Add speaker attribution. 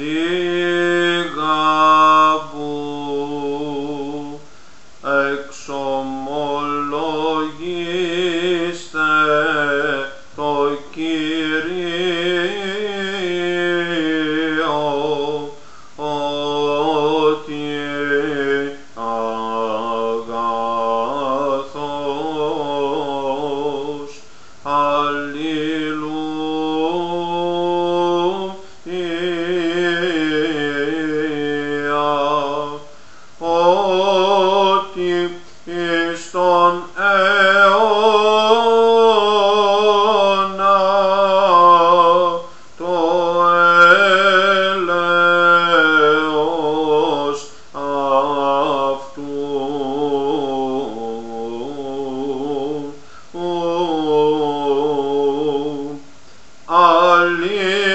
Speaker 1: See στον αιώνα το έλεος αυτού. Αλληλή